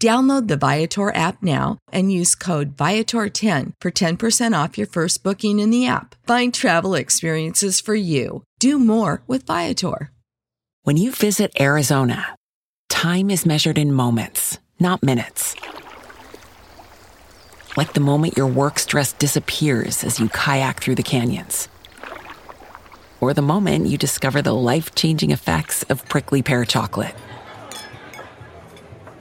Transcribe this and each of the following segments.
Download the Viator app now and use code Viator10 for 10% off your first booking in the app. Find travel experiences for you. Do more with Viator. When you visit Arizona, time is measured in moments, not minutes. Like the moment your work stress disappears as you kayak through the canyons. Or the moment you discover the life changing effects of prickly pear chocolate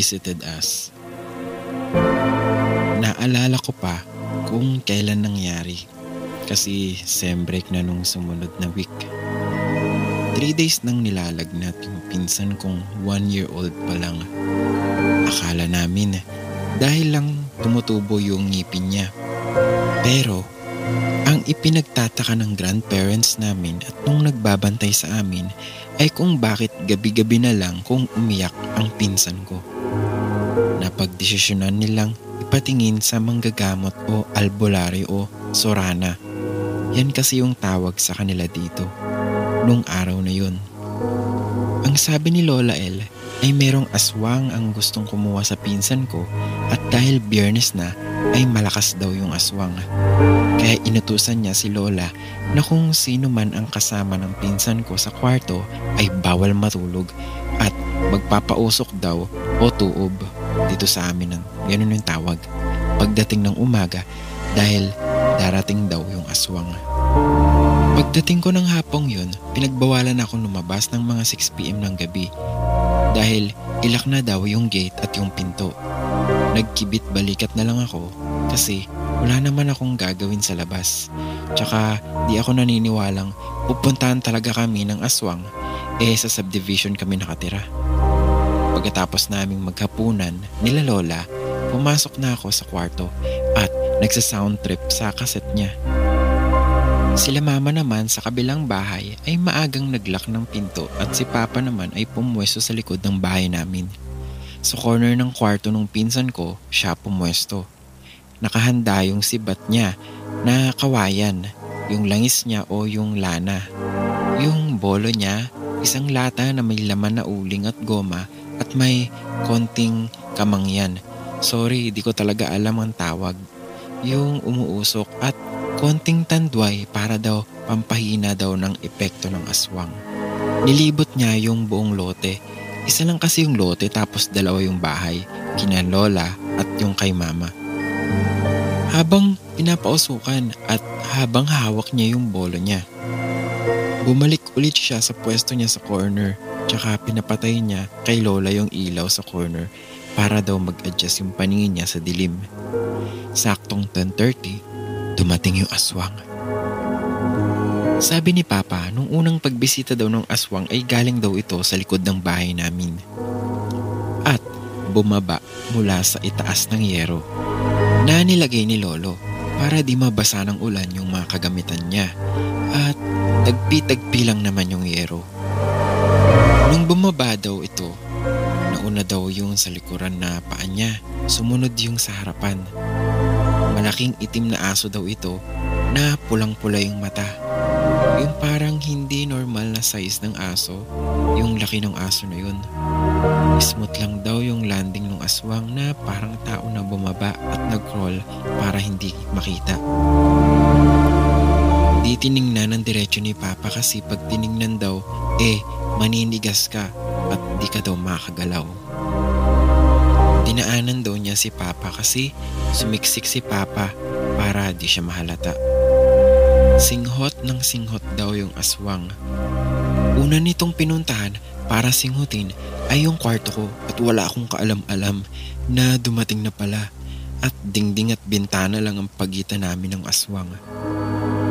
Visited us. Naalala ko pa kung kailan nangyari kasi sem break na nung sumunod na week. Three days nang nilalagnat yung pinsan kong one year old pa lang. Akala namin dahil lang tumutubo yung ngipin niya. Pero ang ipinagtataka ng grandparents namin at nung nagbabantay sa amin ay kung bakit gabi-gabi na lang kung umiyak ang pinsan ko. Napagdesisyonan nilang ipatingin sa manggagamot o albularyo o sorana. Yan kasi yung tawag sa kanila dito. Nung araw na yun. Ang sabi ni Lola El ay merong aswang ang gustong kumuha sa pinsan ko at dahil biyernes na ay malakas daw yung aswang. Kaya inutusan niya si Lola na kung sino man ang kasama ng pinsan ko sa kwarto ay bawal matulog at magpapausok daw o tuob. Dito sa amin, ganun yung tawag. Pagdating ng umaga dahil darating daw yung aswang. Pagdating ko ng hapong yun, pinagbawalan ako lumabas ng mga 6pm ng gabi dahil ilak na daw yung gate at yung pinto. Nagkibit balikat na lang ako kasi wala naman akong gagawin sa labas. Tsaka di ako naniniwalang pupuntahan talaga kami ng aswang eh sa subdivision kami nakatira. Pagkatapos naming maghapunan nila lola, pumasok na ako sa kwarto at nagsa-sound trip sa kaset niya. Sila mama naman sa kabilang bahay ay maagang naglock ng pinto at si papa naman ay pumwesto sa likod ng bahay namin. Sa corner ng kwarto ng pinsan ko, siya pumwesto. Nakahanda yung sibat niya na kawayan, yung langis niya o yung lana. Yung bolo niya, isang lata na may laman na uling at goma at may konting kamangyan. Sorry, di ko talaga alam ang tawag. Yung umuusok at konting tandway para daw pampahina daw ng epekto ng aswang. Nilibot niya yung buong lote. Isa lang kasi yung lote tapos dalawa yung bahay, kina lola at yung kay mama. Habang pinapausukan at habang hawak niya yung bolo niya. Bumalik ulit siya sa pwesto niya sa corner tsaka pinapatay niya kay Lola yung ilaw sa corner para daw mag-adjust yung paningin niya sa dilim. Saktong 10.30, dumating yung aswang. Sabi ni Papa, nung unang pagbisita daw ng aswang ay galing daw ito sa likod ng bahay namin. At bumaba mula sa itaas ng yero na nilagay ni Lolo para di mabasa ng ulan yung mga kagamitan niya at tagpi-tagpi lang naman yung yero. Nung bumaba daw ito, nauna daw yung sa likuran na paa niya, sumunod yung sa harapan. Malaking itim na aso daw ito na pulang-pula yung mata. Yung parang hindi normal na size ng aso, yung laki ng aso na yun. Smooth lang daw yung landing ng aswang na parang tao na bumaba at nag-crawl para hindi makita. Di tiningnan ng diretsyo ni Papa kasi pag tiningnan daw, eh maninigas ka at di ka daw makagalaw. Dinaanan daw niya si Papa kasi sumiksik si Papa para di siya mahalata. Singhot ng singhot daw yung aswang. Una nitong pinuntahan para singhutin ay yung kwarto ko at wala akong kaalam-alam na dumating na pala at dingding at bintana lang ang pagitan namin ng aswang.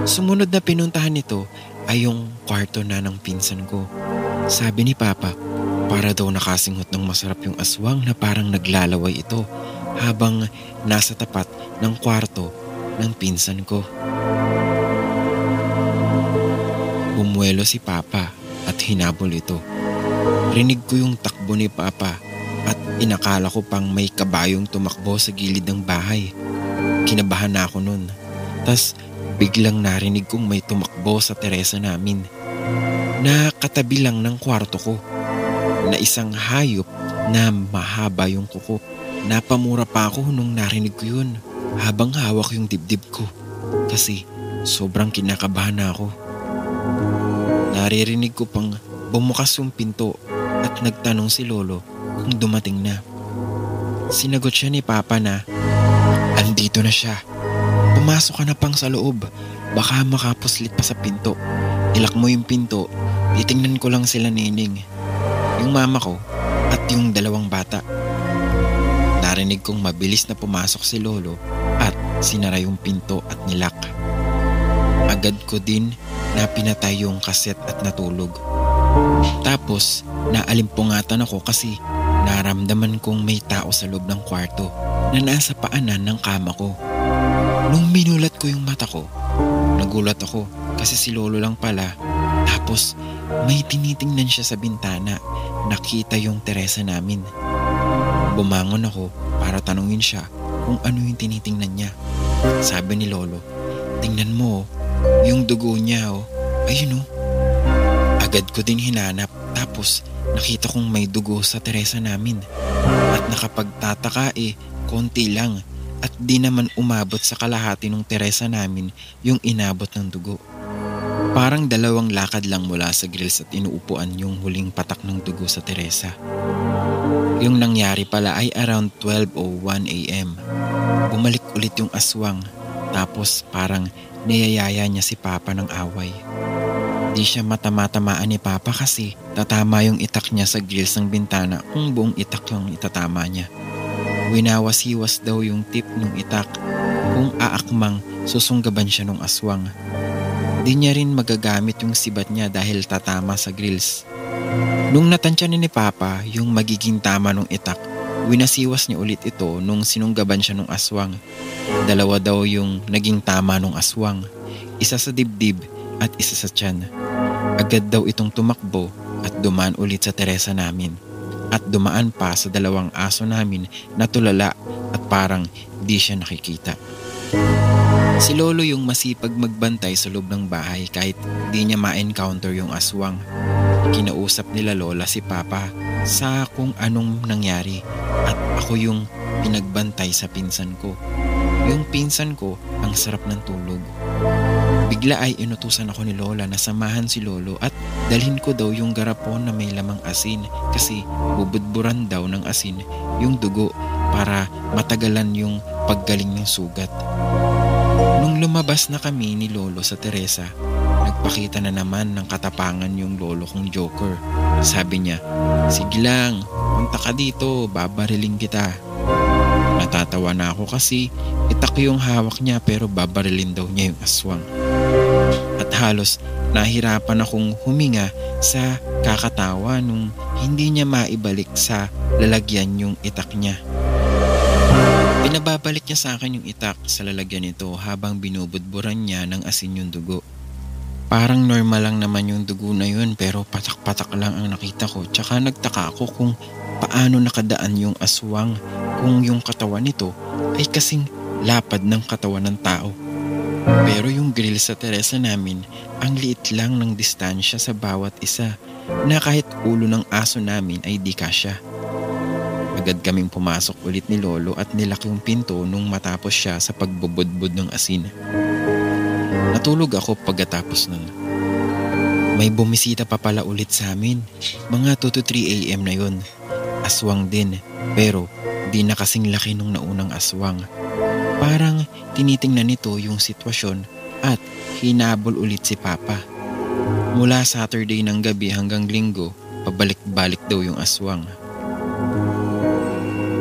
Sumunod na pinuntahan nito ay yung kwarto na ng pinsan ko. Sabi ni Papa, para daw nakasinghot ng masarap yung aswang na parang naglalaway ito habang nasa tapat ng kwarto ng pinsan ko. Bumuelo si Papa at hinabol ito. Rinig ko yung takbo ni Papa at inakala ko pang may kabayong tumakbo sa gilid ng bahay. Kinabahan na ako nun. Tas biglang narinig kong may tumakbo sa Teresa namin. Na katabi lang ng kwarto ko. Na isang hayop na mahaba yung kuko. Napamura pa ako nung narinig ko yun habang hawak yung dibdib ko. Kasi sobrang kinakabahan na ako. Naririnig ko pang bumukas yung pinto at nagtanong si Lolo kung dumating na. Sinagot siya ni Papa na, Andito na siya. Pumasok ka na pang sa loob. Baka makapuslit pa sa pinto. Ilak mo yung pinto. Titingnan ko lang sila nining. Yung mama ko at yung dalawang bata. Narinig kong mabilis na pumasok si Lolo at sinara yung pinto at nilak. Agad ko din na pinatay yung kaset at natulog. Tapos, naalimpungatan ako kasi naramdaman kong may tao sa loob ng kwarto na nasa paanan ng kama ko. Nung minulat ko yung mata ko, nagulat ako kasi si Lolo lang pala. Tapos, may tinitingnan siya sa bintana. Nakita yung Teresa namin. Bumangon ako para tanungin siya kung ano yung tinitingnan niya. Sabi ni Lolo, tingnan mo, yung dugo niya, oh. ayun oh. Agad ko din hinanap tapos nakita kong may dugo sa Teresa namin. At nakapagtataka eh, konti lang at di naman umabot sa kalahati ng Teresa namin yung inabot ng dugo. Parang dalawang lakad lang mula sa grills at inuupuan yung huling patak ng dugo sa Teresa. Yung nangyari pala ay around 12.01 a.m. Bumalik ulit yung aswang tapos parang niyayaya niya si Papa ng away. Di siya matamatamaan ni Papa kasi tatama yung itak niya sa grills ng bintana kung buong itak yung itatama niya. Winawas-hiwas daw yung tip ng itak kung aakmang susunggaban siya ng aswang. Di niya rin magagamit yung sibat niya dahil tatama sa grills. Nung natansya ni Papa yung magiging tama ng itak, winasiwas niya ulit ito nung sinunggaban siya ng aswang. Dalawa daw yung naging tama ng aswang. Isa sa dibdib at isa sa tiyan. Agad daw itong tumakbo at dumaan ulit sa Teresa namin. At dumaan pa sa dalawang aso namin na tulala at parang di siya nakikita. Si Lolo yung masipag magbantay sa loob ng bahay kahit di niya ma-encounter yung aswang. Kinausap nila Lola si Papa sa kung anong nangyari at ako yung pinagbantay sa pinsan ko. Yung pinsan ko ang sarap ng tulog. Bigla ay inutusan ako ni Lola na samahan si Lolo at dalhin ko daw yung garapon na may lamang asin kasi bubudburan daw ng asin yung dugo para matagalan yung paggaling ng sugat. Nung lumabas na kami ni Lolo sa Teresa, nagpakita na naman ng katapangan yung lolo kong joker. Sabi niya, sige lang, punta ka dito, babariling kita. Natatawa na ako kasi itak yung hawak niya pero babarilin daw niya yung aswang. At halos nahirapan akong huminga sa kakatawa nung hindi niya maibalik sa lalagyan yung itak niya. Pinababalik niya sa akin yung itak sa lalagyan nito habang binubudburan niya ng asin yung dugo. Parang normal lang naman yung dugo na yun pero patak-patak lang ang nakita ko tsaka nagtaka ako kung paano nakadaan yung aswang kung yung katawan nito ay kasing lapad ng katawan ng tao. Pero yung grill sa Teresa namin, ang liit lang ng distansya sa bawat isa na kahit ulo ng aso namin ay di kasya. Agad kaming pumasok ulit ni Lolo at nilak yung pinto nung matapos siya sa pagbubudbud ng asin. Natulog ako pagkatapos nun. May bumisita pa pala ulit sa amin. Mga 2 to 3 a.m. na yun. Aswang din, pero di na kasing laki nung naunang aswang. Parang tinitingnan nito yung sitwasyon at hinabol ulit si Papa. Mula Saturday ng gabi hanggang linggo, pabalik-balik daw yung aswang.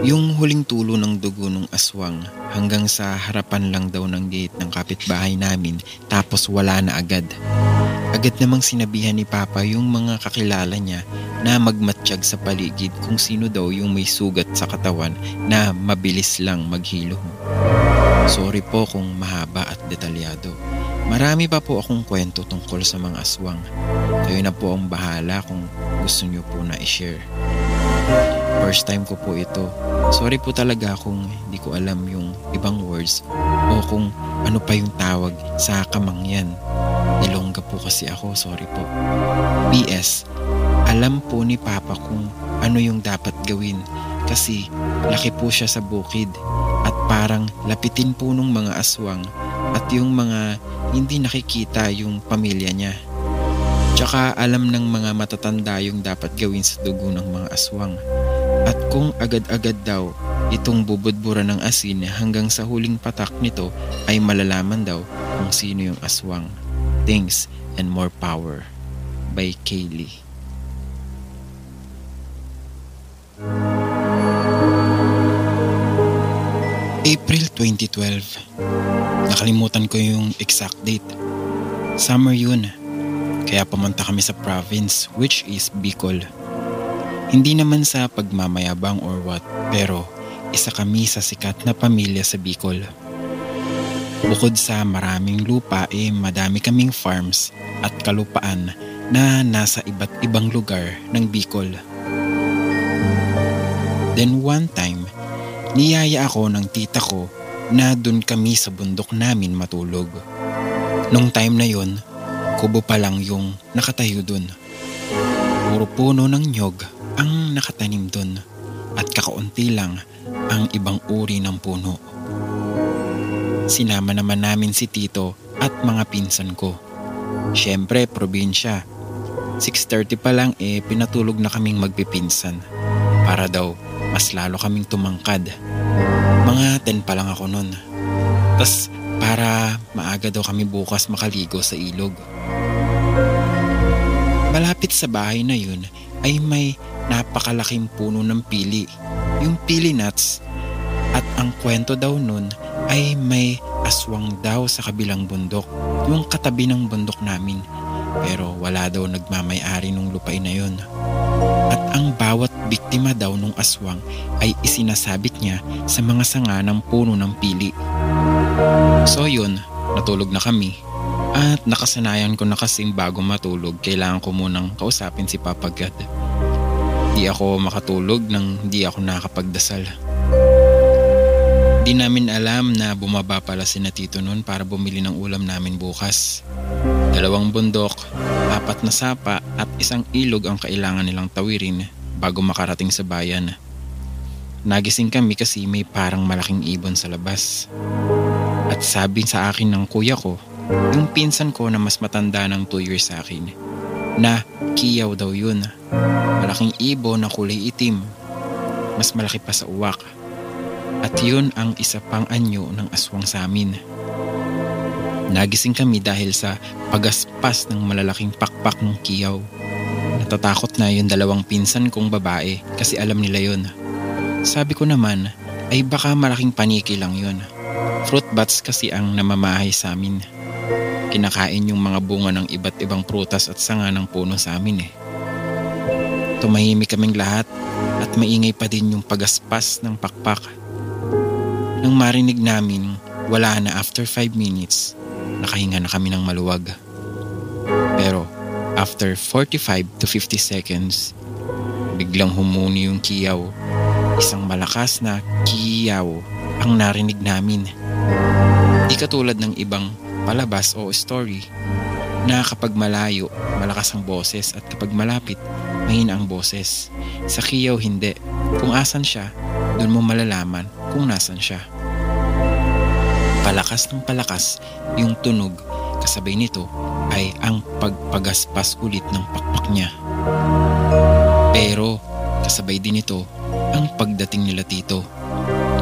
Yung huling tulo ng dugo ng aswang hanggang sa harapan lang daw ng gate ng kapitbahay namin tapos wala na agad. Agad namang sinabihan ni Papa yung mga kakilala niya na magmatsyag sa paligid kung sino daw yung may sugat sa katawan na mabilis lang maghilom. Sorry po kung mahaba at detalyado. Marami pa po akong kwento tungkol sa mga aswang. Kayo na po ang bahala kung gusto niyo po na i-share. First time ko po ito. Sorry po talaga kung hindi ko alam yung ibang words o kung ano pa yung tawag sa kamangyan. Ilongga po kasi ako, sorry po. PS, alam po ni Papa kung ano yung dapat gawin kasi laki po siya sa bukid at parang lapitin po ng mga aswang at yung mga hindi nakikita yung pamilya niya. Tsaka alam ng mga matatanda yung dapat gawin sa dugo ng mga aswang. At kung agad-agad daw itong bubudbura ng asin hanggang sa huling patak nito ay malalaman daw kung sino yung aswang. Thanks and more power. By Kaylee. April 2012. Nakalimutan ko yung exact date. Summer yun. Kaya pumunta kami sa province which is Bicol. Hindi naman sa pagmamayabang or what, pero isa kami sa sikat na pamilya sa Bicol. Bukod sa maraming lupa eh madami kaming farms at kalupaan na nasa iba't ibang lugar ng Bicol. Then one time, niyaya ako ng tita ko na dun kami sa bundok namin matulog. Nung time na yon, kubo pa lang yung nakatayo dun. Puro puno ng nyog ang nakatanim dun at kakaunti lang ang ibang uri ng puno. Sinama naman namin si Tito at mga pinsan ko. Siyempre, probinsya. 6.30 pa lang eh pinatulog na kaming magpipinsan para daw mas lalo kaming tumangkad. Mga 10 pa lang ako noon. Tapos para maaga daw kami bukas makaligo sa ilog. Malapit sa bahay na yun ay may napakalaking puno ng pili. Yung pili nuts. At ang kwento daw nun ay may aswang daw sa kabilang bundok. Yung katabi ng bundok namin. Pero wala daw nagmamayari nung lupain na yun. At ang bawat biktima daw nung aswang ay isinasabit niya sa mga sanga ng puno ng pili. So yun, natulog na kami. At nakasanayan ko na kasing bago matulog, kailangan ko munang kausapin si Papa God. Di ako makatulog nang di ako nakapagdasal. Di namin alam na bumaba pala si na Tito noon para bumili ng ulam namin bukas. Dalawang bundok, apat na sapa at isang ilog ang kailangan nilang tawirin bago makarating sa bayan. Nagising kami kasi may parang malaking ibon sa labas. At sabi sa akin ng kuya ko, yung pinsan ko na mas matanda ng 2 years sa akin, na kiyaw daw yun. Malaking ibon na kulay itim. Mas malaki pa sa uwak. At yun ang isa pang anyo ng aswang sa amin. Nagising kami dahil sa pagaspas ng malalaking pakpak ng kiyaw. Natatakot na yung dalawang pinsan kong babae kasi alam nila yon. Sabi ko naman ay baka malaking paniki lang yon. Fruit bats kasi ang namamahay sa amin. Kinakain yung mga bunga ng iba't ibang prutas at sanga ng puno sa amin eh. Tumahimik kaming lahat at maingay pa din yung pagaspas ng pakpak. Nang marinig namin, wala na after 5 minutes, nakahinga na kami ng maluwag. After 45 to 50 seconds, biglang humuni yung kiyaw. Isang malakas na kiyaw ang narinig namin. Di katulad ng ibang palabas o story na kapag malayo, malakas ang boses at kapag malapit, mahina ang boses. Sa kiyaw hindi. Kung asan siya, doon mo malalaman kung nasan siya. Palakas ng palakas yung tunog kasabay nito ay ang pagpagaspas ulit ng pakpak niya. Pero kasabay din ito ang pagdating nila tito.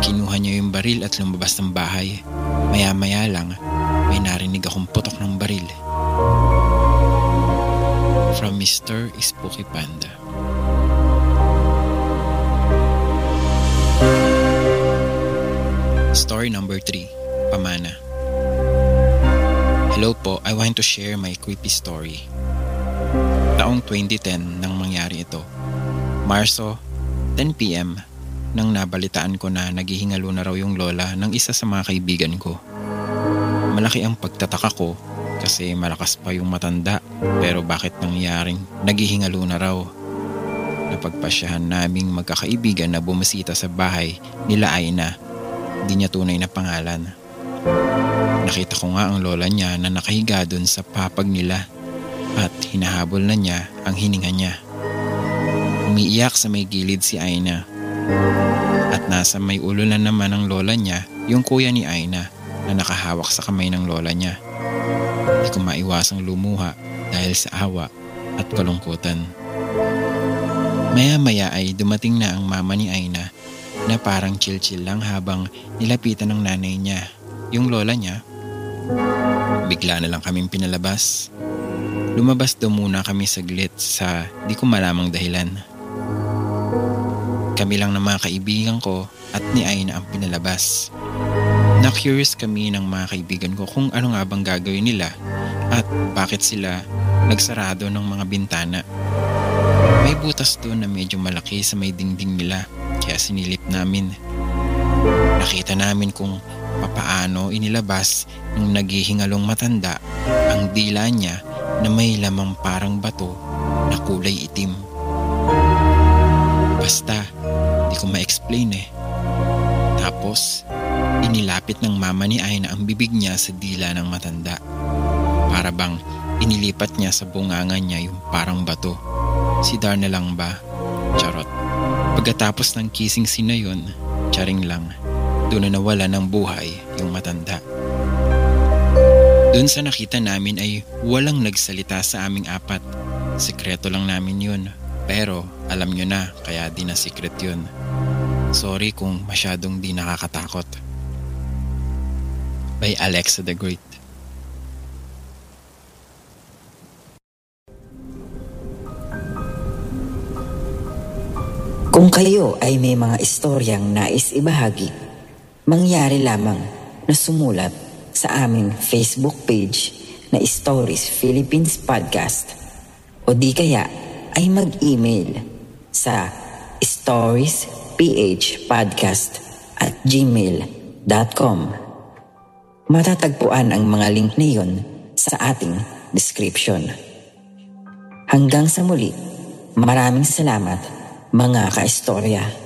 Kinuha niya yung baril at lumabas ng bahay. Maya-maya lang may narinig akong putok ng baril. From Mr. Spooky Panda. Story number 3, Pamana. Hello po, I want to share my creepy story. Taong 2010 nang mangyari ito. Marso, 10pm, nang nabalitaan ko na naghihingalo na raw yung lola ng isa sa mga kaibigan ko. Malaki ang pagtataka ko kasi malakas pa yung matanda pero bakit nangyaring naghihingalo na raw. Napagpasyahan naming magkakaibigan na bumisita sa bahay nila Aina. Di niya tunay na pangalan. Nakita ko nga ang lola niya na nakahiga doon sa papag nila at hinahabol na niya ang hininga niya. Umiiyak sa may gilid si Aina. At nasa may ulo na naman ang lola niya yung kuya ni Aina na nakahawak sa kamay ng lola niya. Hindi ko maiwasang lumuha dahil sa awa at kalungkutan. Maya-maya ay dumating na ang mama ni Aina na parang chill-chill lang habang nilapitan ng nanay niya, yung lola niya. Bigla na lang kaming pinalabas. Lumabas daw muna kami saglit sa di ko malamang dahilan. Kami lang ng mga kaibigan ko at ni Aina ang pinalabas. Na-curious kami ng mga kaibigan ko kung ano nga bang gagawin nila at bakit sila nagsarado ng mga bintana. May butas doon na medyo malaki sa may dingding nila kaya sinilip namin. Nakita namin kung papaano inilabas ng naghihingalong matanda ang dila niya na may lamang parang bato na kulay itim. Basta, di ko ma-explain eh. Tapos, inilapit ng mama ni Aina ang bibig niya sa dila ng matanda. Para bang inilipat niya sa bunganga niya yung parang bato. Si Darna lang ba? Charot. Pagkatapos ng kissing scene na yun, charing lang, doon na nawala ng buhay yung matanda. Doon sa nakita namin ay walang nagsalita sa aming apat. Sekreto lang namin yun. Pero alam nyo na kaya di na secret yun. Sorry kung masyadong di nakakatakot. By Alexa the Great. Kung kayo ay may mga istoryang nais ibahagi, mangyari lamang na sumulat sa aming Facebook page na Stories Philippines Podcast o di kaya ay mag-email sa storiesphpodcast at gmail.com Matatagpuan ang mga link na iyon sa ating description. Hanggang sa muli, maraming salamat mga kaistorya.